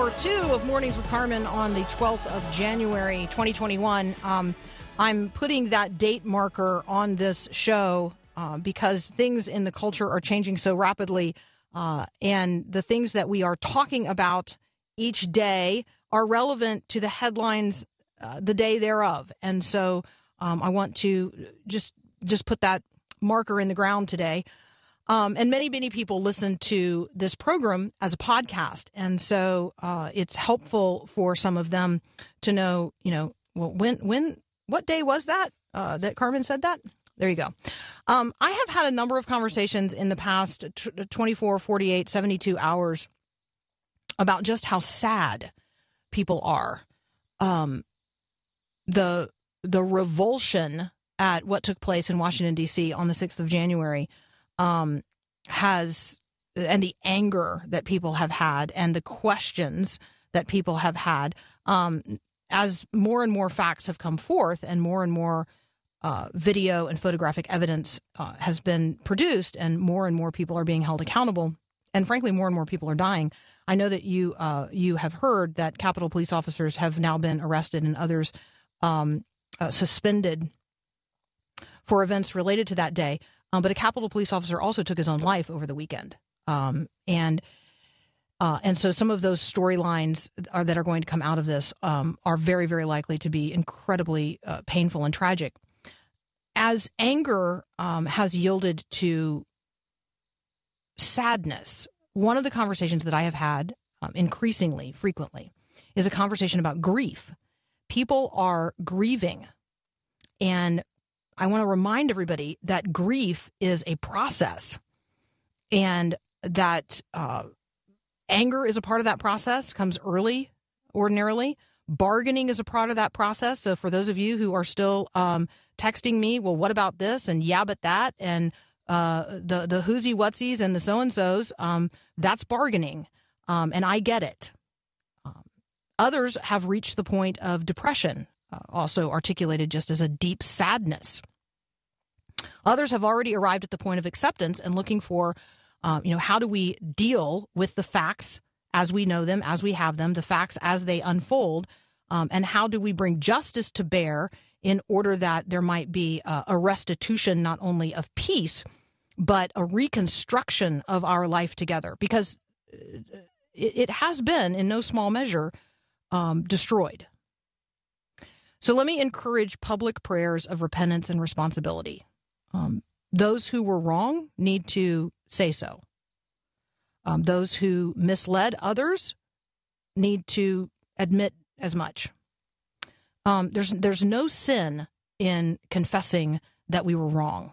hour two of Mornings with Carmen on the 12th of January, 2021. Um, I'm putting that date marker on this show uh, because things in the culture are changing so rapidly, uh, and the things that we are talking about each day are relevant to the headlines uh, the day thereof. And so um, I want to just just put that marker in the ground today. Um, and many, many people listen to this program as a podcast. And so uh, it's helpful for some of them to know, you know, well, when, when, what day was that uh, that Carmen said that? There you go. Um, I have had a number of conversations in the past t- 24, 48, 72 hours about just how sad people are. Um, the the revulsion at what took place in Washington D.C. on the sixth of January um, has and the anger that people have had and the questions that people have had um, as more and more facts have come forth and more and more uh, video and photographic evidence uh, has been produced and more and more people are being held accountable and frankly more and more people are dying. I know that you uh, you have heard that capitol police officers have now been arrested and others um, uh, suspended for events related to that day um, but a Capitol police officer also took his own life over the weekend. Um, and uh, and so some of those storylines that are going to come out of this um, are very, very likely to be incredibly uh, painful and tragic. As anger um, has yielded to sadness, one of the conversations that I have had um, increasingly frequently is a conversation about grief. People are grieving, and I want to remind everybody that grief is a process and that uh, anger is a part of that process, comes early ordinarily. Bargaining is a part of that process. So, for those of you who are still um, texting me, well, what about this? And yeah, but that, and uh, the the whoosie whatsies and the so and so's, um, that's bargaining, um, and I get it. Um, others have reached the point of depression, uh, also articulated just as a deep sadness. Others have already arrived at the point of acceptance and looking for, uh, you know, how do we deal with the facts as we know them, as we have them, the facts as they unfold, um, and how do we bring justice to bear in order that there might be uh, a restitution not only of peace, but a reconstruction of our life together? Because it, it has been, in no small measure, um, destroyed. So let me encourage public prayers of repentance and responsibility. Um, those who were wrong need to say so. Um, those who misled others need to admit as much. Um, there's there's no sin in confessing that we were wrong.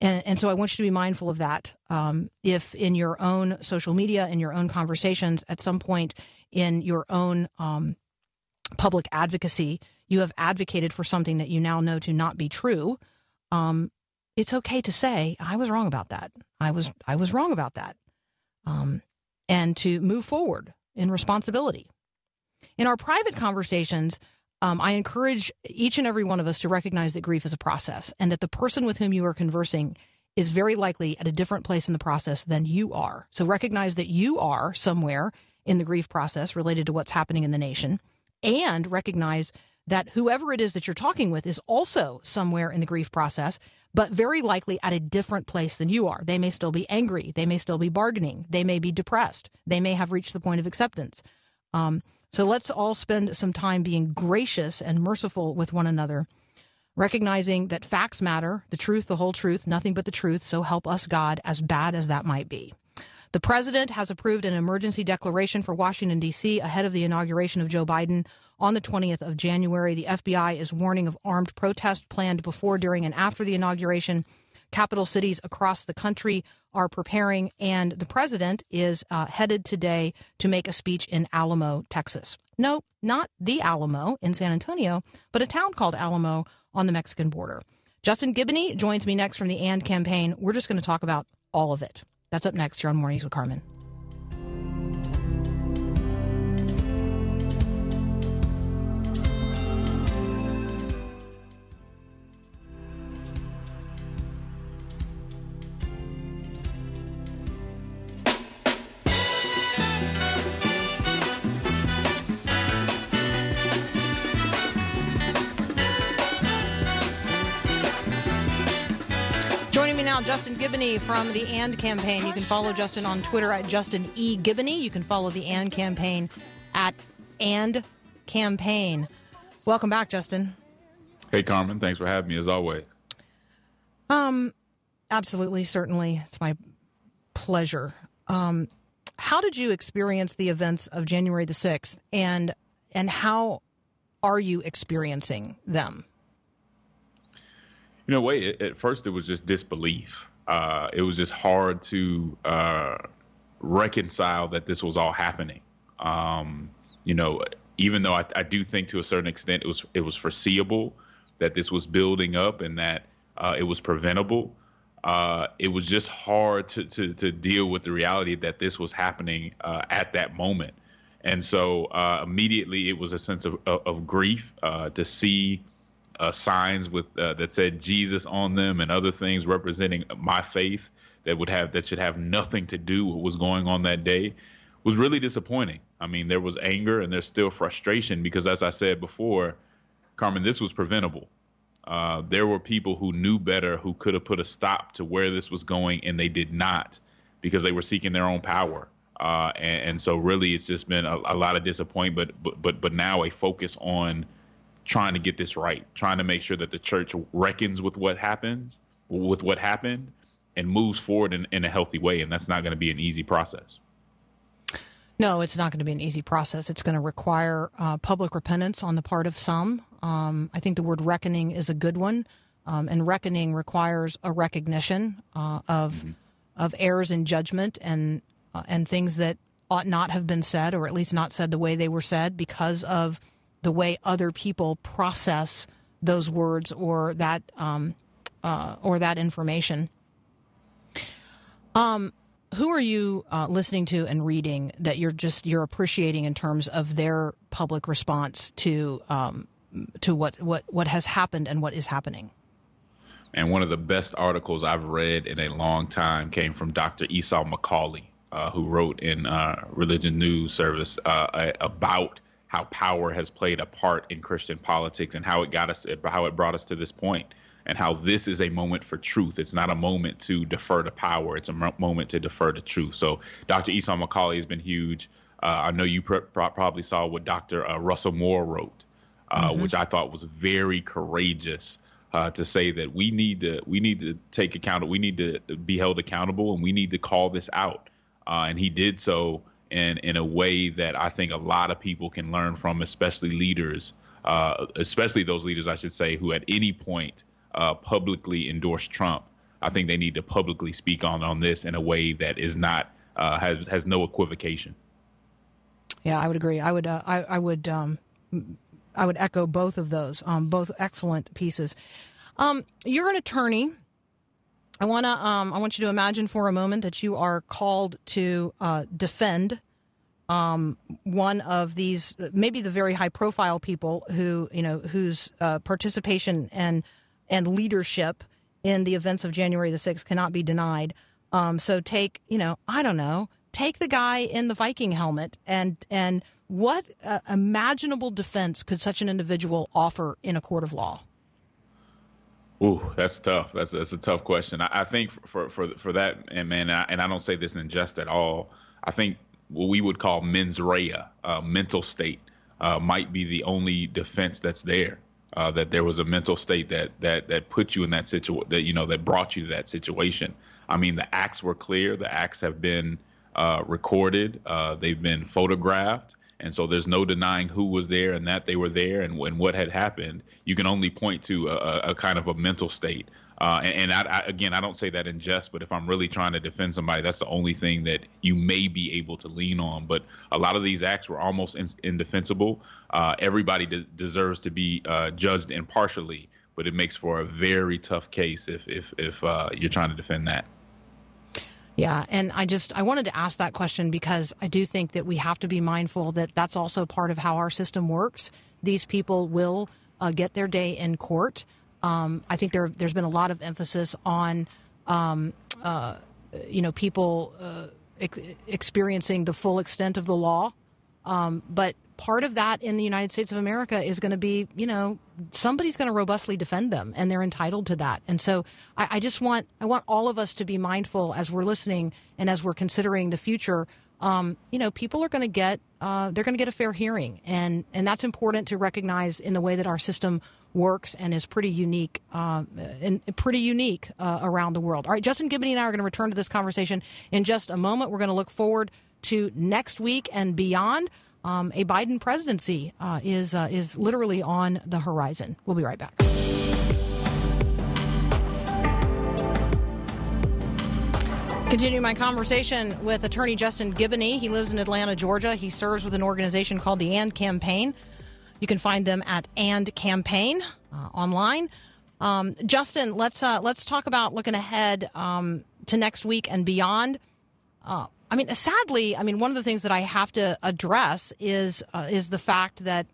And, and so I want you to be mindful of that. Um, if in your own social media, in your own conversations, at some point in your own um, public advocacy, you have advocated for something that you now know to not be true, um, it's okay to say I was wrong about that. I was I was wrong about that, um, and to move forward in responsibility. In our private conversations, um, I encourage each and every one of us to recognize that grief is a process, and that the person with whom you are conversing is very likely at a different place in the process than you are. So recognize that you are somewhere in the grief process related to what's happening in the nation, and recognize that whoever it is that you're talking with is also somewhere in the grief process, but very likely at a different place than you are. They may still be angry. They may still be bargaining. They may be depressed. They may have reached the point of acceptance. Um, so let's all spend some time being gracious and merciful with one another, recognizing that facts matter, the truth, the whole truth, nothing but the truth. So help us, God, as bad as that might be. The president has approved an emergency declaration for Washington, D.C. ahead of the inauguration of Joe Biden on the 20th of January. The FBI is warning of armed protest planned before, during, and after the inauguration. Capital cities across the country are preparing, and the president is uh, headed today to make a speech in Alamo, Texas. No, not the Alamo in San Antonio, but a town called Alamo on the Mexican border. Justin Giboney joins me next from the AND campaign. We're just going to talk about all of it. That's up next. You're on Mornings with Carmen. Giboney from the AND campaign. You can follow Justin on Twitter at Justin E. Giboney. You can follow the AND campaign at AND campaign. Welcome back, Justin. Hey, Carmen. Thanks for having me as always. Um, absolutely, certainly, it's my pleasure. Um, how did you experience the events of January the sixth, and and how are you experiencing them? You know, wait. At first, it was just disbelief. Uh, it was just hard to uh, reconcile that this was all happening. Um, you know, even though I, I, do think to a certain extent it was it was foreseeable that this was building up and that uh, it was preventable. Uh, it was just hard to, to, to deal with the reality that this was happening uh, at that moment, and so uh, immediately it was a sense of of, of grief to see uh, signs with uh, that said Jesus on them and other things representing my faith that would have that should have nothing to do with what was going on that day was really disappointing. I mean, there was anger and there's still frustration because, as I said before, Carmen, this was preventable. Uh, there were people who knew better who could have put a stop to where this was going, and they did not because they were seeking their own power. Uh, and, and, so, really, it's just been a, a lot of disappointment, but but but now a focus on trying to get this right, trying to make sure that the church reckons with what happens, with what happened, and moves forward in, in a healthy way. And that's not going to be an easy process. No, it's not going to be an easy process. It's going to require uh, public repentance on the part of some. Um, I think the word reckoning is a good one, um, and reckoning requires a recognition uh, of mm-hmm. of errors in judgment and uh, and things that ought not have been said, or at least not said the way they were said, because of the way other people process those words or that um, uh, or that information. Um, who are you uh, listening to and reading that you're just you're appreciating in terms of their public response to um, to what what what has happened and what is happening? And one of the best articles I've read in a long time came from Dr. Esau McCaulley, uh, who wrote in uh, Religion News Service uh, about how power has played a part in Christian politics and how it got us, how it brought us to this point, and how this is a moment for truth. It's not a moment to defer to power. It's a moment to defer to truth. So Dr. Esau McCaulley has been huge. Uh, I know you pr- probably saw what Dr. Uh, Russell Moore wrote, uh, mm-hmm. which I thought was very courageous. Uh, to say that we need to we need to take account we need to be held accountable and we need to call this out uh, and he did so in in a way that I think a lot of people can learn from, especially leaders, uh, especially those leaders, I should say, who at any point uh, publicly endorse Trump. I think they need to publicly speak on on this in a way that is not uh, has has no equivocation. Yeah, I would agree. I would uh, I, I would um, I would echo both of those. Um, both excellent pieces. Um, you're an attorney. I want to um, I want you to imagine for a moment that you are called to uh, defend um, one of these, maybe the very high profile people who you know whose uh, participation and and leadership in the events of January the sixth cannot be denied. Um, so take you know I don't know take the guy in the Viking helmet and and what uh, imaginable defense could such an individual offer in a court of law? Ooh, that's tough. That's that's a tough question. I, I think for for for that, and man, I, and I, don't say this in jest at all. I think what we would call mens rea, uh, mental state, uh, might be the only defense that's there. Uh, that there was a mental state that that that put you in that situation, that you know that brought you to that situation. I mean, the acts were clear. The acts have been uh, recorded. Uh, they've been photographed, And so there's no denying who was there and that they were there and, what had happened. You can only point to a, a kind of a mental state. Uh, and, and I, I, again, I don't say that in jest, but if I'm really trying to defend somebody, that's the only thing that you may be able to lean on. But a lot of these acts were almost in, indefensible. Uh, everybody de- deserves to be uh, judged impartially, but it makes for a very tough case if if if uh, you're trying to defend that. Yeah, and I just I wanted to ask that question because I do think that we have to be mindful that that's also part of how our system works. These people will uh, get their day in court. Um, I think there there's been a lot of emphasis on um, uh, you know people uh, ex- experiencing the full extent of the law, um, but part of that in the United States of America is going to be, you know, somebody's going to robustly defend them, and they're entitled to that. And so, I, I, just want I want all of us to be mindful as we're listening and as we're considering the future. Um, you know, people are going to get uh, they're going to get a fair hearing, and and that's important to recognize in the way that our system works and is pretty unique uh, and pretty unique uh, around the world. All right, Justin Giboney and I are going to return to this conversation in just a moment. We're going to look forward to next week and beyond um, a Biden presidency uh, is uh, is literally on the horizon. We'll be right back. Continue my conversation with attorney Justin Giboney. He lives in Atlanta, Georgia. He serves with an organization called the And Campaign. You can find them at And Campaign uh, online. Um, Justin, let's uh, let's talk about looking ahead um, to next week and beyond. I mean, sadly, I mean, one of the things that I have to address is uh, is the fact that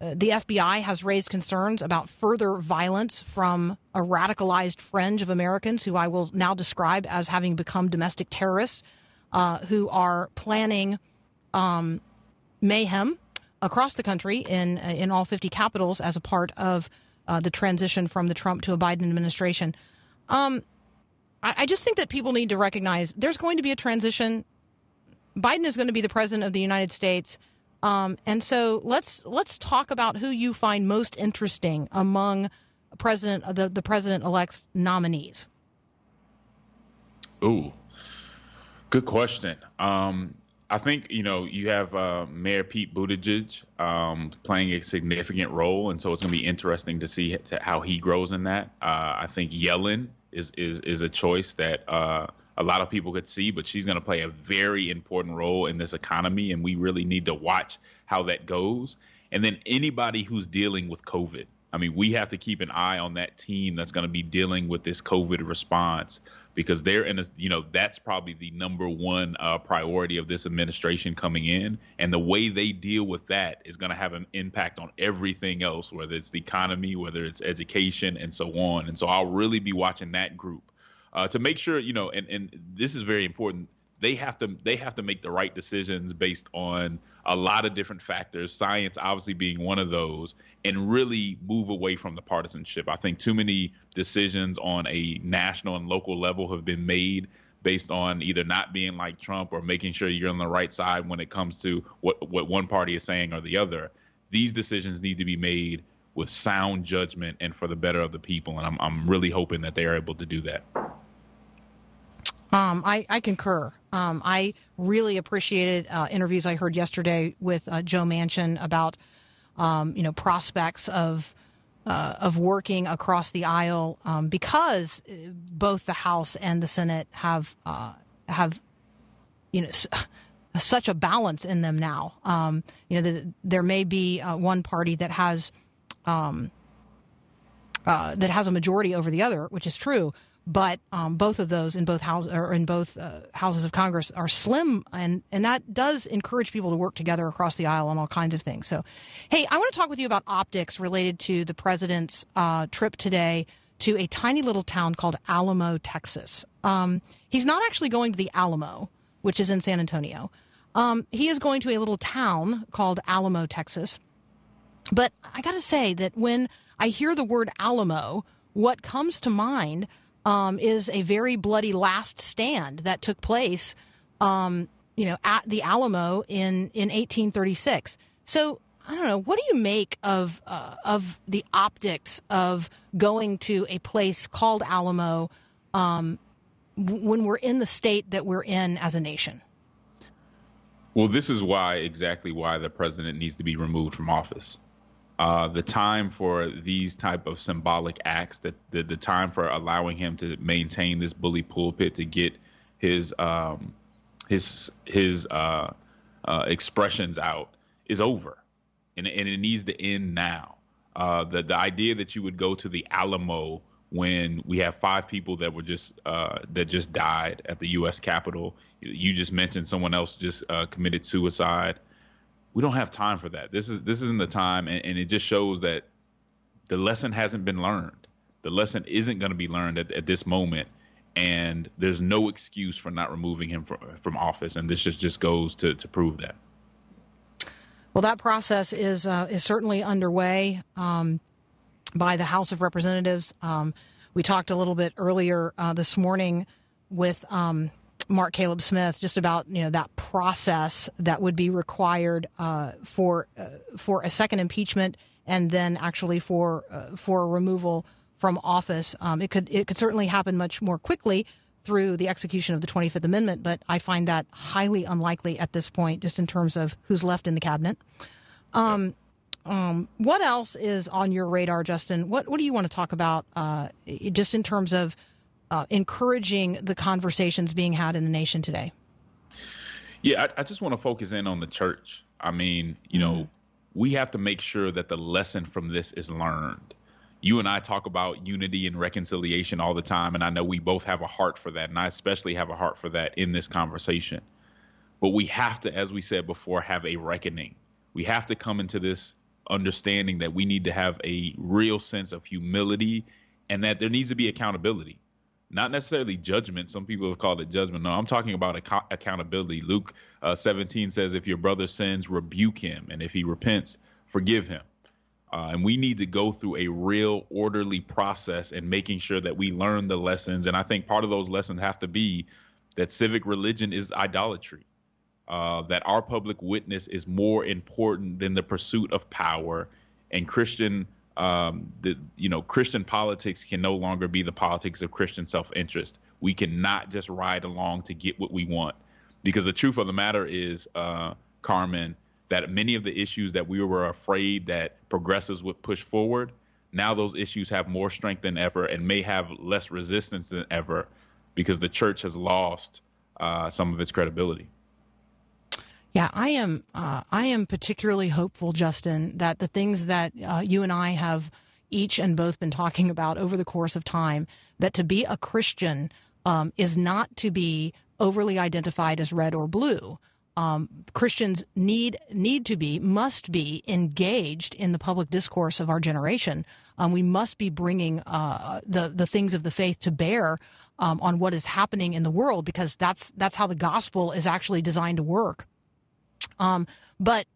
uh, the FBI has raised concerns about further violence from a radicalized fringe of Americans who I will now describe as having become domestic terrorists, uh, who are planning um, mayhem across the country in uh, in all 50 capitals as a part of uh, the transition from the Trump to a Biden administration. Um, I, I just think that people need to recognize there's going to be a transition. Biden is going to be the president of the United States. Um, and so let's let's talk about who you find most interesting among president the the president elect's nominees. Ooh, good question. Um, I think you know you have uh, Mayor Pete Buttigieg um, playing a significant role, and so it's going to be interesting to see how he grows in that. Uh, I think Yellen is is is a choice that uh, a lot of people could see, but she's going to play a very important role in this economy, and we really need to watch how that goes. And then anybody who's dealing with COVID, I mean, we have to keep an eye on that team that's going to be dealing with this COVID response because they're in a, you know, that's probably the number one uh, priority of this administration coming in. And the way they deal with that is going to have an impact on everything else, whether it's the economy, whether it's education, and so on. And so I'll really be watching that group uh, to make sure, you know, and, and this is very important they have to they have to make the right decisions based on a lot of different factors science obviously being one of those and really move away from the partisanship. I think too many decisions on a national and local level have been made based on either not being like trump or making sure you're on the right side when it comes to what what one party is saying or the other. These decisions need to be made with sound judgment and for the better of the people and i'm, I'm really hoping that they are able to do that um, I, I concur. Um, I really appreciated uh, interviews I heard yesterday with uh, Joe Manchin about, um, you know, prospects of uh, of working across the aisle um, because uh, both the House and the Senate have uh, have, you know. such a balance in them now. Um, you know, the, there may be uh, one party that has um, that has a majority over the other, which is true but um, both of those in both houses or in both uh, houses of Congress are slim, and and that does encourage people to work together across the aisle on all kinds of things. So, hey, I want to talk with you about optics related to the president's uh, trip today to a tiny little town called Alamo, Texas. Um, he's not actually going to the Alamo, which is in San Antonio. Um, he is going to a little town called Alamo, Texas. But I got to say that when I hear the word Alamo, what comes to mind um, is a very bloody last stand that took place, um, you know, at the Alamo in in 1836. So I don't know. What do you make of uh, of the optics of going to a place called Alamo um, w- when we're in the state that we're in as a nation? Well, this is why exactly why the president needs to be removed from office. Uh, the time for these type of symbolic acts, that the, the time for allowing him to maintain this bully pulpit to get his um, his his uh, uh, expressions out is over, and, and it needs to end now. Uh, the the idea that you would go to the Alamo when we have five people that were just uh, that just died at the U.S. Capitol. You just mentioned someone else just uh, committed suicide. We don't have time for that. This is this isn't the time, and, and it just shows that the lesson hasn't been learned. The lesson isn't going to be learned at, at this moment, and there's no excuse for not removing him from from office. And this just just goes to to prove that. Well, that process is uh, is certainly underway. Um, by the House of Representatives. Um, we talked a little bit earlier uh, this morning with um, Mark Caleb Smith just about you know that process that would be required uh, for uh, for a second impeachment and then actually for uh, for removal from office. Um, it could it could certainly happen much more quickly through the execution of the 25th Amendment, but I find that highly unlikely at this point, just in terms of who's left in the cabinet. Um, um, what else is on your radar, Justin? What What do you want to talk about, uh, just in terms of uh, encouraging the conversations being had in the nation today? Yeah, I, I just want to focus in on the church. I mean, you mm-hmm. know, we have to make sure that the lesson from this is learned. You and I talk about unity and reconciliation all the time, and I know we both have a heart for that, and I especially have a heart for that in this conversation. But we have to, as we said before, have a reckoning. We have to come into this understanding that we need to have a real sense of humility and that there needs to be accountability not necessarily judgment. Some people have called it judgment. No, I'm talking about ac- accountability. Luke uh, 17 says, "If your brother sins, rebuke him, and if he repents, forgive him." Uh, and we need to go through a real orderly process and making sure that we learn the lessons. And I think part of those lessons have to be that civic religion is idolatry uh, that our public witness is more important than the pursuit of power, and Christian, um, the you know, Christian politics can no longer be the politics of Christian self-interest. We cannot just ride along to get what we want, because the truth of the matter is, uh, Carmen, that many of the issues that we were afraid that progressives would push forward, now those issues have more strength than ever and may have less resistance than ever, because the church has lost uh, some of its credibility. Yeah, I am. Uh, I am particularly hopeful, Justin, that the things that uh, you and I have each and both been talking about over the course of time, that to be a Christian um, is not to be overly identified as red or blue. Um, Christians need need to be must be engaged in the public discourse of our generation. Um, we must be bringing uh, the the things of the faith to bear um, on what is happening in the world because that's that's how the gospel is actually designed to work. Um, but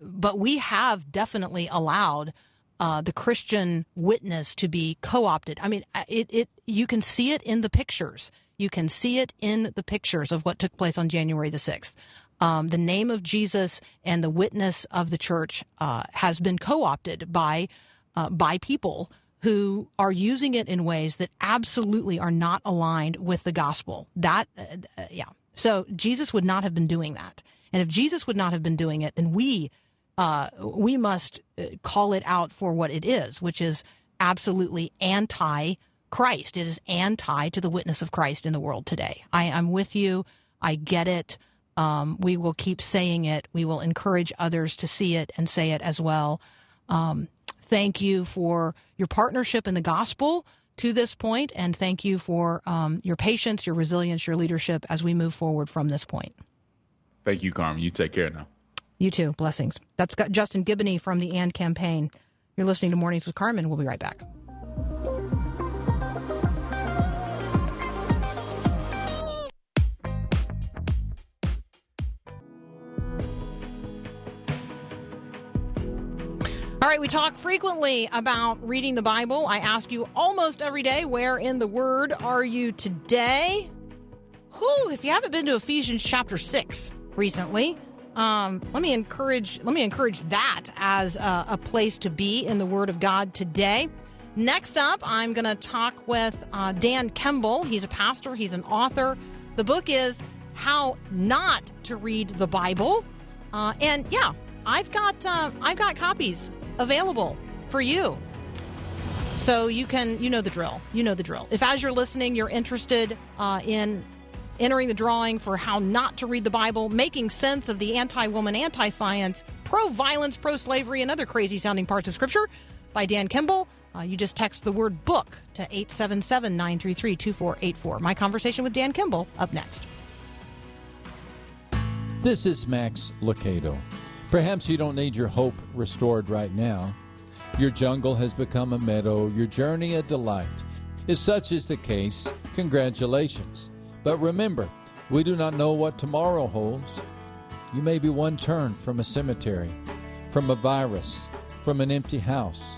but we have definitely allowed uh, the Christian witness to be co-opted. I mean, uh, it it you can see it in the pictures. You can see it in the pictures of what took place on January the sixth. Um, the name of Jesus and the witness of the church uh, has been co-opted by uh, by people who are using it in ways that absolutely are not aligned with the gospel. That, uh, uh, yeah. So Jesus would not have been doing that. And if Jesus would not have been doing it, then we uh, we must uh, call it out for what it is, which is absolutely anti Christ. It is anti to the witness of Christ in the world today. I, am with you. I get it. Um, we will keep saying it. We will encourage others to see it and say it as well. Um, thank you for your partnership in the gospel to this point, and thank you for um, your patience, your resilience, your leadership as we move forward from this point. Thank you, Carmen. You take care now. You too. Blessings. That's got Justin Giboney from the AND campaign. You're listening to Mornings with Carmen. We'll be right back. All right, we talk frequently about reading the Bible. I ask you almost every day, where in the Word are you today? Whew, if you haven't been to Ephesians chapter 6, recently. Um, let me encourage let me encourage that as a, a, place to be in the Word of God today. Next up, I'm going to talk with uh, Dan Kimball. He's a pastor. He's an author. The book is how not to read the Bible. Uh, and yeah, I've got uh, I've got copies available for you. So you can, you know the drill. You know the drill. If as you're listening, you're interested uh, in entering the drawing for how not to read the Bible, making sense of the anti woman, anti science, pro violence, pro slavery, and other crazy sounding parts of Scripture by Dan Kimball, uh, you just text the word book to 877 933 2484. My conversation with Dan Kimball up next. This is Max Lucado. Perhaps you don't need your hope restored right now. Your jungle has become a meadow, your journey a delight. If such is the case, congratulations. But remember, we do not know what tomorrow holds. You may be one turn from a cemetery, from a virus, from an empty house.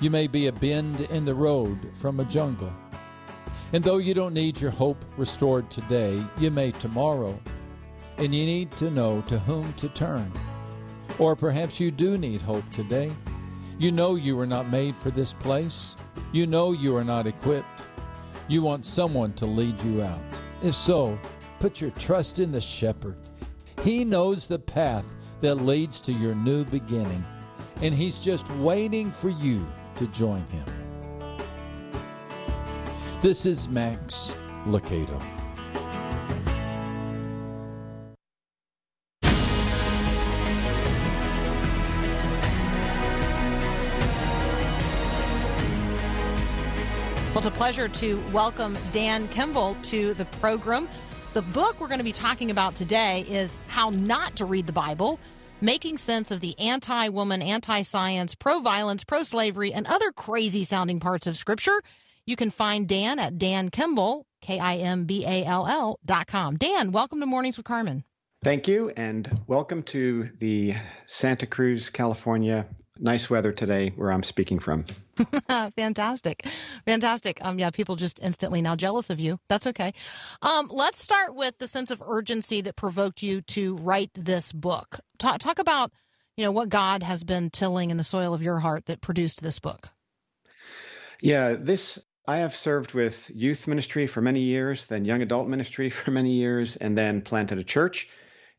You may be a bend in the road from a jungle. And though you don't need your hope restored today, you may tomorrow. And you need to know to whom to turn. Or perhaps you do need hope today. You know you were not made for this place. You know you are not equipped. You want someone to lead you out. If so, put your trust in the shepherd. He knows the path that leads to your new beginning, and he's just waiting for you to join him. This is Max Lucado. Well, it's a pleasure to welcome Dan Kimball to the program. The book we're going to be talking about today is How Not to Read the Bible Making Sense of the Anti Woman, Anti Science, Pro Violence, Pro Slavery, and Other Crazy Sounding Parts of Scripture. You can find Dan at Dan Kimball, K I M B A L L dot com. Dan, welcome to Mornings with Carmen. Thank you, and welcome to the Santa Cruz, California nice weather today where I'm speaking from. Fantastic. Fantastic. Um, yeah, people just instantly now jealous of you. That's okay. Um, let's start with the sense of urgency that provoked you to write this book. Talk, talk about, you know, what God has been tilling in the soil of your heart that produced this book. Yeah, this I have served with youth ministry for many years, then young adult ministry for many years, and then planted a church,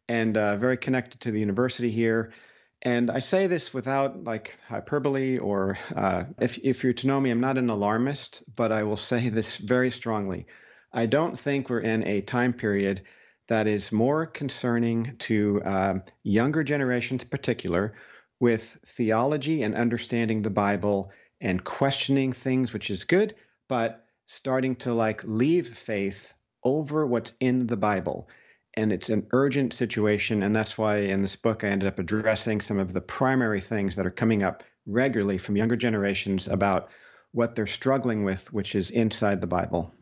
and uh, very connected to the university here. And I say this without like hyperbole or uh, if, if you're to know me, I'm not an alarmist, but I will say this very strongly. I don't think we're in a time period that is more concerning to uh, younger generations in particular with theology and understanding the Bible and questioning things, which is good, but starting to like leave faith over what's in the Bible and it's an urgent situation. And that's why in this book, I ended up addressing some of the primary things that are coming up regularly from younger generations about what they're struggling with, which is inside the Bible.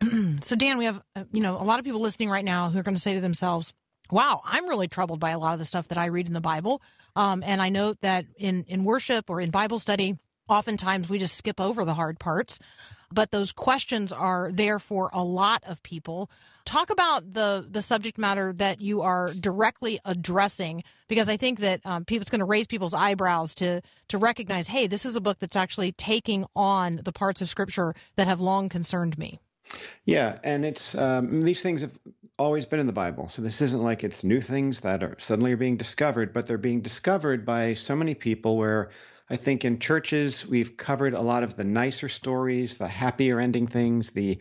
so, Dan, we have uh, you know a lot of people listening right now who are going to say to themselves, "Wow, I'm really troubled by a lot of the stuff that I read in the Bible." Um, and I note that in in worship or in Bible study, oftentimes we just skip over the hard parts but those questions are there for a lot of people. Talk about the the subject matter that you are directly addressing, because I think that um, people, it's going to raise people's eyebrows to to recognize, hey, this is a book that's actually taking on the parts of Scripture that have long concerned me. Yeah, and it's um, these things have always been in the Bible, so this isn't like it's new things that are suddenly are being discovered, but they're being discovered by so many people where I think in churches we've covered a lot of the nicer stories, the happier ending things, the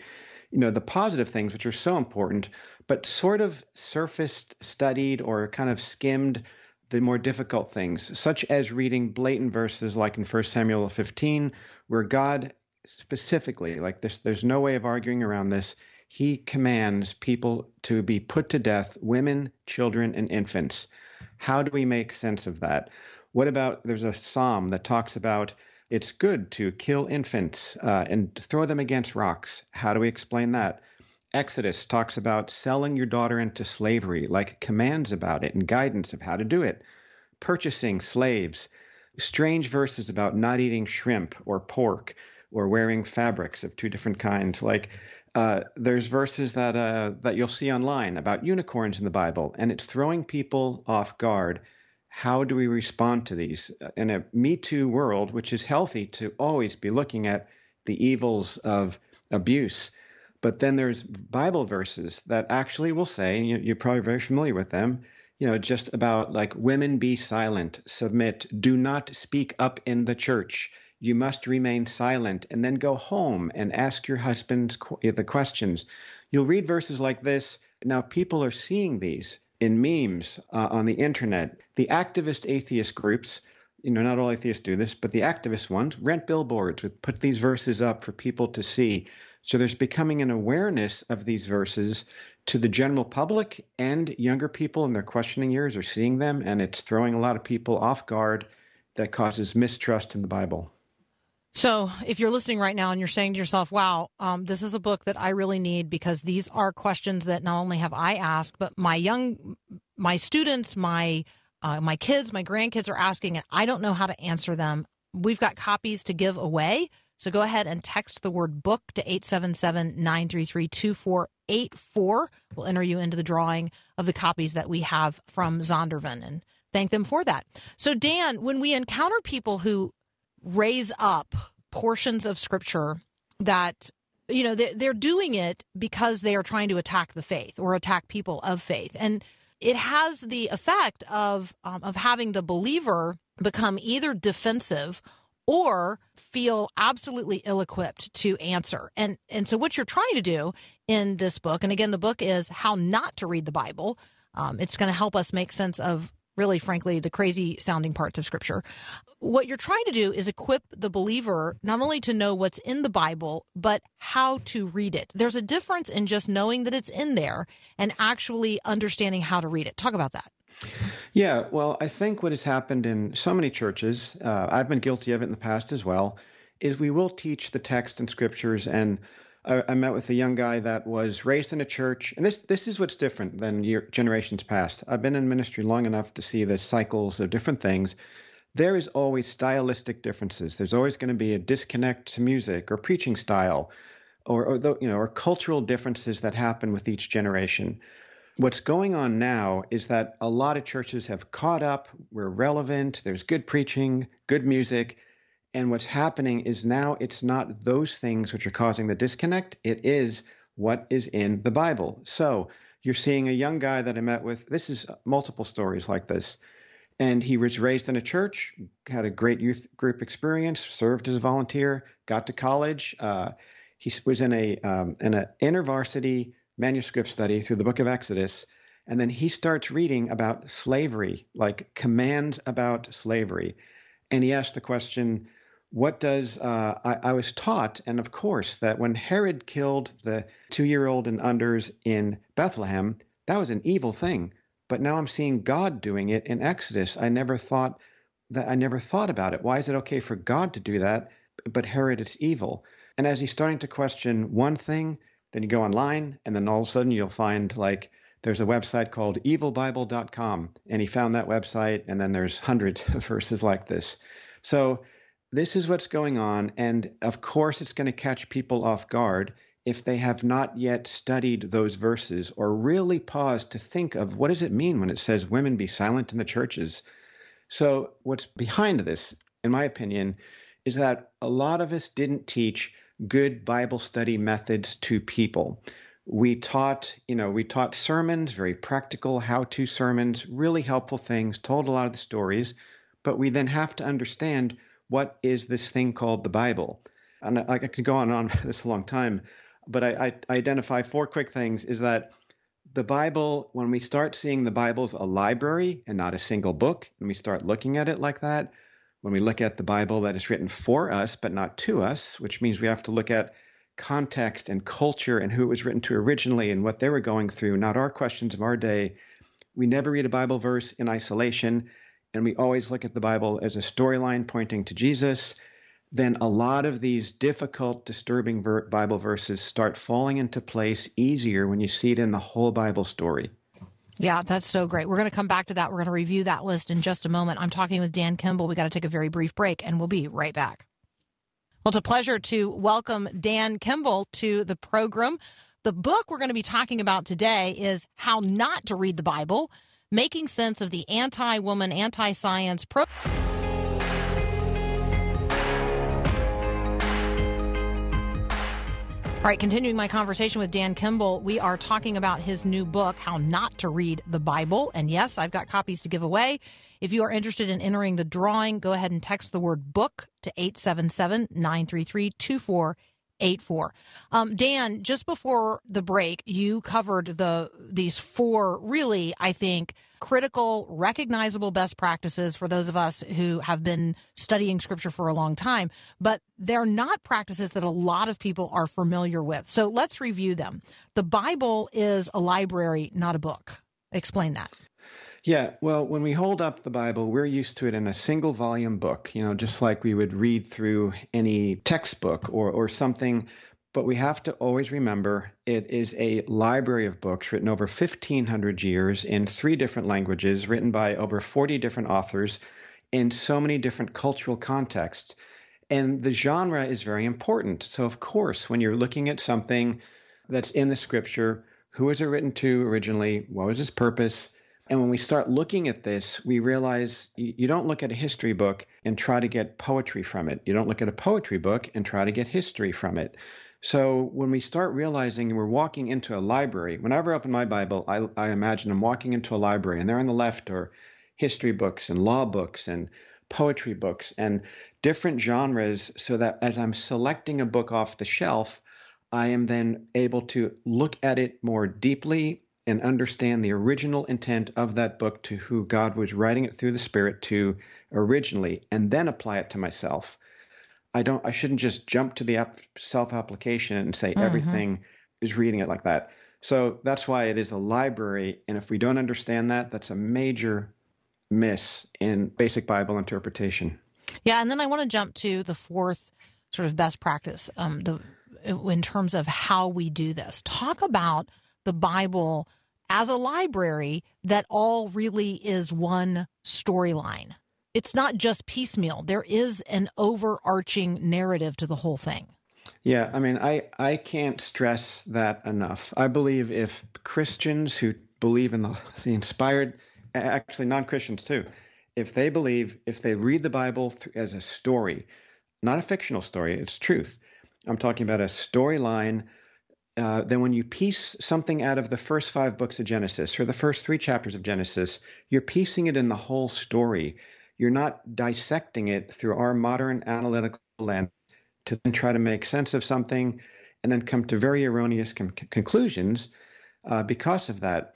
you know the positive things which are so important, but sort of surfaced, studied, or kind of skimmed the more difficult things, such as reading blatant verses like in 1 Samuel 15, where God specifically, like this, there's no way of arguing around this. He commands people to be put to death, women, children, and infants. How do we make sense of that? What about there's a psalm that talks about it's good to kill infants uh, and throw them against rocks. How do we explain that? Exodus talks about selling your daughter into slavery, like commands about it and guidance of how to do it. Purchasing slaves. Strange verses about not eating shrimp or pork or wearing fabrics of two different kinds. Like uh, there's verses that uh, that you'll see online about unicorns in the Bible, and it's throwing people off guard how do we respond to these in a Me Too world, which is healthy to always be looking at the evils of abuse? But then there's Bible verses that actually will say, you, are probably very familiar with them, you know, just about like women be silent, submit, do not speak up in the church. You must remain silent and then go home and ask your husbands the questions. You'll read verses like this. Now, people are seeing these in memes uh, on the internet. The activist atheist groups, you know, not all atheists do this, but the activist ones rent billboards with put these verses up for people to see. So there's becoming an awareness of these verses to the general public and younger people in their questioning years are seeing them, and it's throwing a lot of people off guard that causes mistrust in the Bible. So, if you're listening right now and you're saying to yourself, wow, um, this is a book that I really need because these are questions that not only have I asked, but my young, my students, my uh, my kids, my grandkids are asking, and I don't know how to answer them. We've got copies to give away. So go ahead and text the word book to 877 933 2484. We'll enter you into the drawing of the copies that we have from Zondervan and thank them for that. So, Dan, when we encounter people who raise up portions of scripture that you know they're doing it because they are trying to attack the faith or attack people of faith and it has the effect of um, of having the believer become either defensive or feel absolutely ill-equipped to answer. And and so what you're trying to do in this book, and again, the book is how not to read the Bible. Um, it's going to help us make sense of really, frankly, the crazy sounding parts of Scripture. What you're trying to do is equip the believer not only to know what's in the Bible, but how to read it. There's a difference in just knowing that it's in there and actually understanding how to read it. Talk about that. Yeah, well, I think what has happened in so many churches, uh, I've been guilty of it in the past as well, is we will teach the text and scriptures. And I, met with a young guy that was raised in a church, and this this is what's different than year, generations past. I've been in ministry long enough to see the cycles of different things. There is always stylistic differences. There's always going to be a disconnect to music or preaching style, or, or the, you know, or cultural differences that happen with each generation. What's going on now is that a lot of churches have caught up, we're relevant, there's good preaching, good music, and what's happening is now it's not those things which are causing the disconnect, it is what is in the Bible. So you're seeing a young guy that I met with, this is multiple stories like this. And he was raised in a church, had a great youth group experience, served as a volunteer, got to college. Uh, he was in a um, in an intervarsity manuscript study through the book of Exodus. And then he starts reading about slavery, like commands about slavery. And he asked the question, what does uh, I, I, was taught, and of course, that when Herod killed the two year old and unders in Bethlehem, that was an evil thing. But now I'm seeing God doing it in Exodus. I never thought that I never thought about it. Why is it okay for God to do that, but Herod it's evil? And as he's starting to question one thing, then you go online, and then all of a sudden you'll find like there's a website called evilbible.com. And he found that website, and then there's hundreds of verses like this. So this is what's going on. And of course, it's going to catch people off guard if they have not yet studied those verses or really paused to think of what does it mean when it says women be silent in the churches. So what's behind this, in my opinion, is that a lot of us didn't teach good Bible study methods to people. We taught, you know, we taught sermons, very practical how-to sermons, really helpful things, told a lot of the stories, but we then have to understand what is this thing called the Bible. And I, I could go on and on this a long time, but I, I identify four quick things is that the Bible, when we start seeing the Bible as a library and not a single book, and we start looking at it like that, when we look at the Bible that is written for us but not to us, which means we have to look at context and culture and who it was written to originally and what they were going through, not our questions of our day. We never read a Bible verse in isolation, and we always look at the Bible as a storyline pointing to Jesus. Then a lot of these difficult, disturbing Bible verses start falling into place easier when you see it in the whole Bible story. Yeah, that's so great. We're going to come back to that. We're going to review that list in just a moment. I'm talking with Dan Kimball. We got to take a very brief break and we'll be right back. Well, it's a pleasure to welcome Dan Kimball to the program. The book we're going to be talking about today is How Not to Read the Bible Making Sense of the Anti Woman, Anti Science Pro. All right, continuing my conversation with Dan Kimball, we are talking about his new book, How Not to Read the Bible. And yes, I've got copies to give away. If you are interested in entering the drawing, go ahead and text the word book to 877 933 2484. Um, Dan, just before the break, you covered the these four really, I think, critical, recognizable best practices for those of us who have been studying scripture for a long time, but they're not practices that a lot of people are familiar with. So let's review them. The Bible is a library, not a book. Explain that. Yeah, well, when we hold up the Bible, we're used to it in a single volume book, you know, just like we would read through any textbook or, or something but we have to always remember it is a library of books written over 1,500 years in three different languages, written by over 40 different authors in so many different cultural contexts. And the genre is very important. So, of course, when you're looking at something that's in the scripture, who was it written to originally? What was its purpose? And when we start looking at this, we realize you don't look at a history book and try to get poetry from it. You don't look at a poetry book and try to get history from it. So when we start realizing we're walking into a library, whenever I open my Bible, I, I imagine I'm walking into a library, and there on the left are history books and law books and poetry books and different genres, so that as I'm selecting a book off the shelf, I am then able to look at it more deeply and understand the original intent of that book to who God was writing it through the Spirit to originally, and then apply it to myself. I don't I shouldn't just jump to the self application and say mm-hmm. everything is reading it like that. So that's why it is a library. And if we don't understand that, that's a major miss in basic Bible interpretation. Yeah, and then I want to jump to the fourth sort of best practice um, the, in terms of how we do this. Talk about the Bible as a library that all really is one storyline it's not just piecemeal. There is an overarching narrative to the whole thing. Yeah, I mean, I, I can't stress that enough. I believe if Christians who believe in the, the inspired, actually non Christians too, if they believe, if they read the Bible as a story, not a fictional story, it's truth. I'm talking about a storyline. Uh, then, when you piece something out of the first five books of Genesis or the first three chapters of Genesis, you're piecing it in the whole story. You're not dissecting it through our modern analytical lens to then try to make sense of something and then come to very erroneous com- conclusions uh, because of that.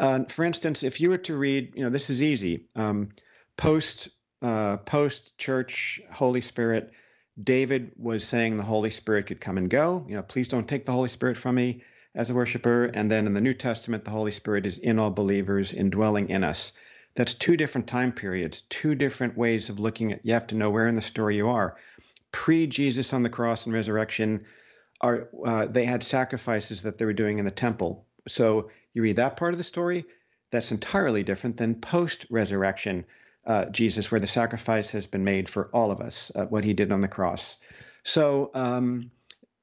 Uh, for instance, if you were to read, you know, this is easy. Um, post uh, post church Holy Spirit, David was saying the Holy Spirit could come and go. You know, please don't take the Holy Spirit from me as a worshiper. And then in the New Testament, the Holy Spirit is in all believers, indwelling in us. That's two different time periods, two different ways of looking at. You have to know where in the story you are. Pre Jesus on the cross and resurrection, are uh, they had sacrifices that they were doing in the temple. So you read that part of the story. That's entirely different than post resurrection uh, Jesus, where the sacrifice has been made for all of us, uh, what he did on the cross. So um,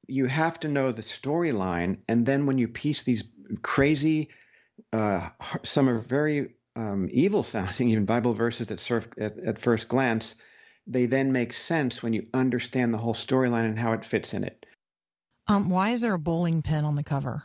you have to know the storyline, and then when you piece these crazy, uh, some are very um, evil sounding, even Bible verses that serve at, at first glance, they then make sense when you understand the whole storyline and how it fits in it. Um, why is there a bowling pin on the cover?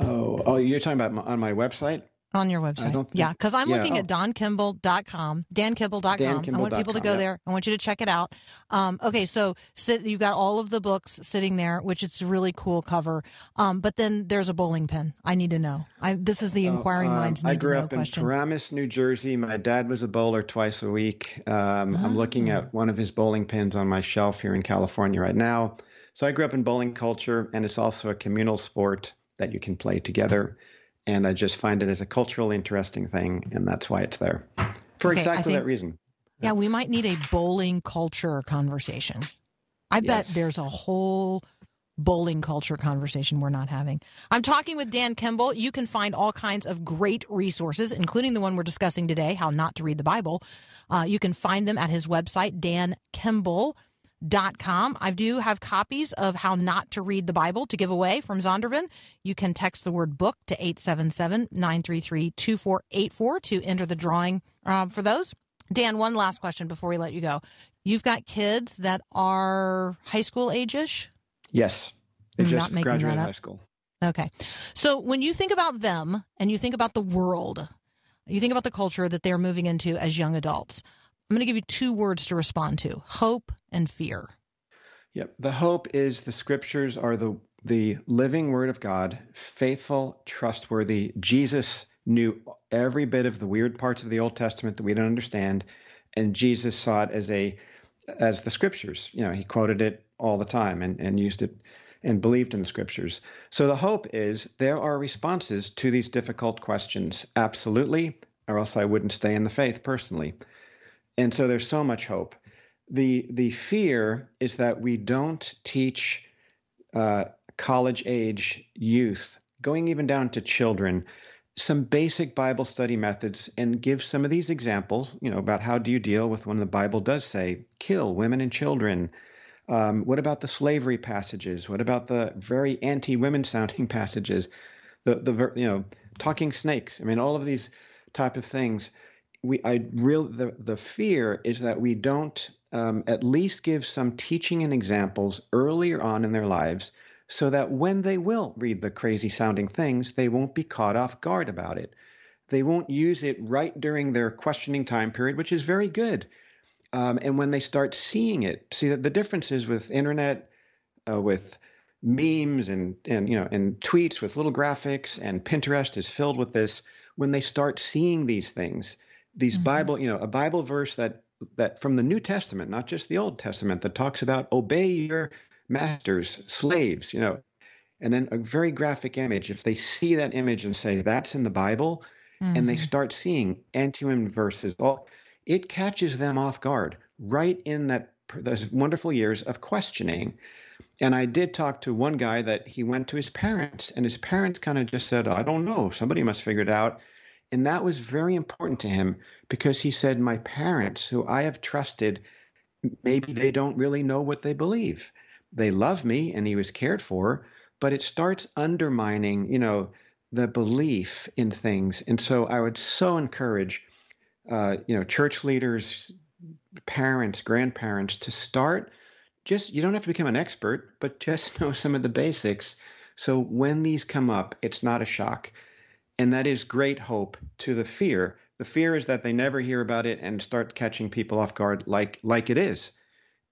Oh, oh, you're talking about my, on my website? On your website. Think, yeah, because I'm yeah, looking oh. at dankimball.com, dankimball.com. Dan I want people to go yeah. there. I want you to check it out. Um, okay, so sit, you've got all of the books sitting there, which is a really cool cover. Um, but then there's a bowling pin. I need to know. I, this is the oh, inquiring uh, minds. I grew up in Paramus, New Jersey. My dad was a bowler twice a week. Um, oh. I'm looking at one of his bowling pins on my shelf here in California right now. So I grew up in bowling culture, and it's also a communal sport that you can play together and I just find it as a culturally interesting thing, and that's why it's there for okay, exactly think, that reason. Yeah, we might need a bowling culture conversation. I yes. bet there's a whole bowling culture conversation we're not having. I'm talking with Dan Kimball. You can find all kinds of great resources, including the one we're discussing today, How Not to Read the Bible. Uh, you can find them at his website, Dan Kimball dot com. I do have copies of How Not to Read the Bible to give away from Zondervan. You can text the word book to 877 933 2484 to enter the drawing uh, for those. Dan, one last question before we let you go. You've got kids that are high school age ish? Yes. They I'm just graduated high school. Okay. So when you think about them and you think about the world, you think about the culture that they're moving into as young adults, I'm going to give you two words to respond to hope and fear. Yep. The hope is the scriptures are the the living word of God, faithful, trustworthy. Jesus knew every bit of the weird parts of the Old Testament that we don't understand, and Jesus saw it as a as the scriptures. You know, he quoted it all the time and, and used it and believed in the scriptures. So the hope is there are responses to these difficult questions. Absolutely, or else I wouldn't stay in the faith personally. And so there's so much hope. The the fear is that we don't teach uh, college age youth, going even down to children, some basic Bible study methods and give some of these examples, you know, about how do you deal with when the Bible does say kill women and children. Um, what about the slavery passages? What about the very anti-women sounding passages? The the you know talking snakes. I mean, all of these type of things. We I real the the fear is that we don't um, at least give some teaching and examples earlier on in their lives so that when they will read the crazy sounding things, they won't be caught off guard about it. They won't use it right during their questioning time period, which is very good. Um, and when they start seeing it, see that the differences with internet, uh, with memes and and you know and tweets with little graphics and Pinterest is filled with this. When they start seeing these things, these mm-hmm. Bible, you know, a Bible verse that that from the New Testament, not just the Old Testament, that talks about obey your masters, slaves, you know, and then a very graphic image. If they see that image and say that's in the Bible, mm-hmm. and they mm-hmm. start seeing anti-women verses, well, it catches them off guard right in that those wonderful years of questioning. And I did talk to one guy that he went to his parents, and his parents kind of just said, "I don't know, somebody must figure it out." And that was very important to him because he said, My parents, who I have trusted, maybe they don't really know what they believe. They love me and he was cared for, but it starts undermining, you know, the belief in things. And so I would so encourage, uh, you know, church leaders, parents, grandparents to start just, you don't have to become an expert, but just know some of the basics. So when these come up, it's not a shock. And that is great hope to the fear. The fear is that they never hear about it and start catching people off guard like like it is.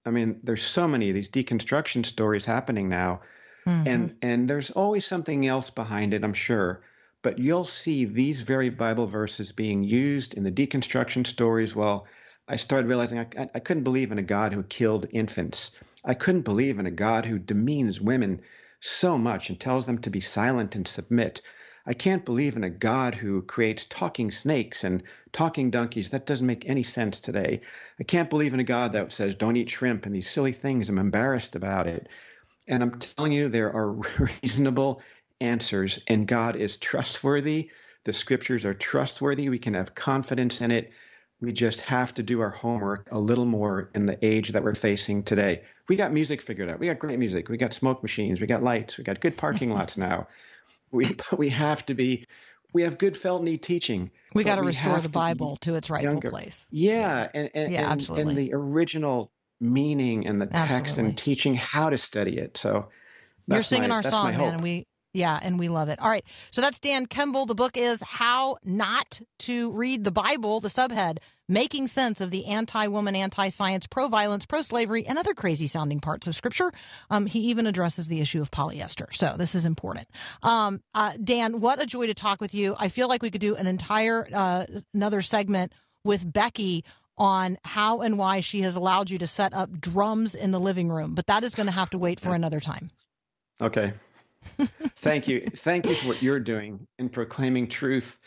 I mean, there's so many of these deconstruction stories happening now. Mm-hmm. And and there's always something else behind it, I'm sure. But you'll see these very Bible verses being used in the deconstruction stories. Well, I started realizing I, I couldn't believe in a God who killed infants. I couldn't believe in a God who demeans women so much and tells them to be silent and submit. I can't believe in a God who creates talking snakes and talking donkeys. That doesn't make any sense today. I can't believe in a God that says, don't eat shrimp and these silly things. I'm embarrassed about it. And I'm telling you, there are reasonable answers, and God is trustworthy. The scriptures are trustworthy. We can have confidence in it. We just have to do our homework a little more in the age that we're facing today. We got music figured out. We got great music. We got smoke machines. We got lights. We got good parking lots now. We we have to be. We have good felt need teaching. We got to restore the Bible to its rightful younger. place. Yeah, and, and yeah, and, absolutely. and the original meaning and the text absolutely. and teaching how to study it. So you're singing my, our song, man, and we yeah, and we love it. All right. So that's Dan Kimball. The book is How Not to Read the Bible, the subhead, Making Sense of the Anti Woman, Anti Science, Pro Violence, Pro Slavery, and Other Crazy Sounding Parts of Scripture. Um, he even addresses the issue of polyester. So this is important. Um, uh, Dan, what a joy to talk with you. I feel like we could do an entire, uh, another segment with Becky on how and why she has allowed you to set up drums in the living room, but that is going to have to wait for another time. Okay. Thank you. Thank you for what you're doing in proclaiming truth.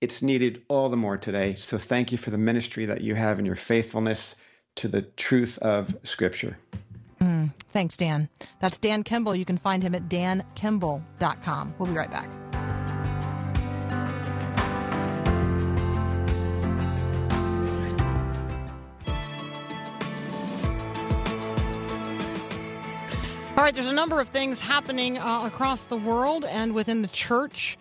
It's needed all the more today. So thank you for the ministry that you have and your faithfulness to the truth of Scripture. Mm, thanks, Dan. That's Dan Kimball. You can find him at dankimball.com. We'll be right back. All right, there's a number of things happening uh, across the world and within the church.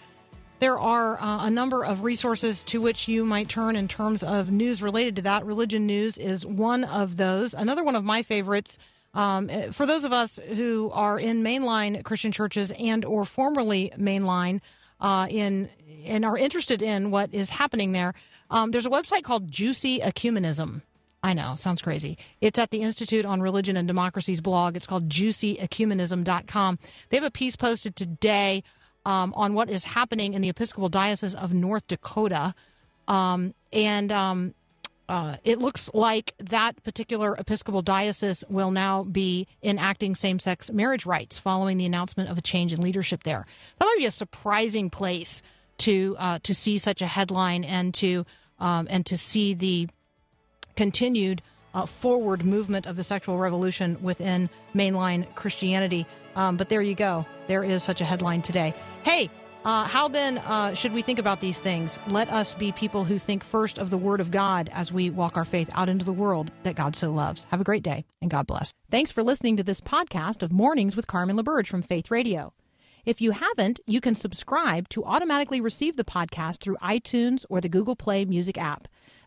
There are uh, a number of resources to which you might turn in terms of news related to that. Religion News is one of those. Another one of my favorites Um, eh, for those of us who are in mainline Christian churches and or formerly mainline uh, in and are interested in what is happening there, um, there's a website called Juicy Ecumenism. I know, sounds crazy. It's at the Institute on Religion and Democracy's blog. It's called juicyecumenism.com. They have a piece posted today um, on what is happening in the Episcopal Diocese of North Dakota. Um, and um, uh, it looks like that particular Episcopal diocese will now be enacting same sex marriage rights following the announcement of a change in leadership there. That might be a surprising place to uh, to see such a headline and to um, and to see the continued uh, forward movement of the sexual revolution within mainline Christianity. Um, but there you go. There is such a headline today. Hey, uh, how then uh, should we think about these things? Let us be people who think first of the Word of God as we walk our faith out into the world that God so loves. Have a great day and God bless. Thanks for listening to this podcast of Mornings with Carmen LaBerge from Faith Radio. If you haven't, you can subscribe to automatically receive the podcast through iTunes or the Google Play Music app.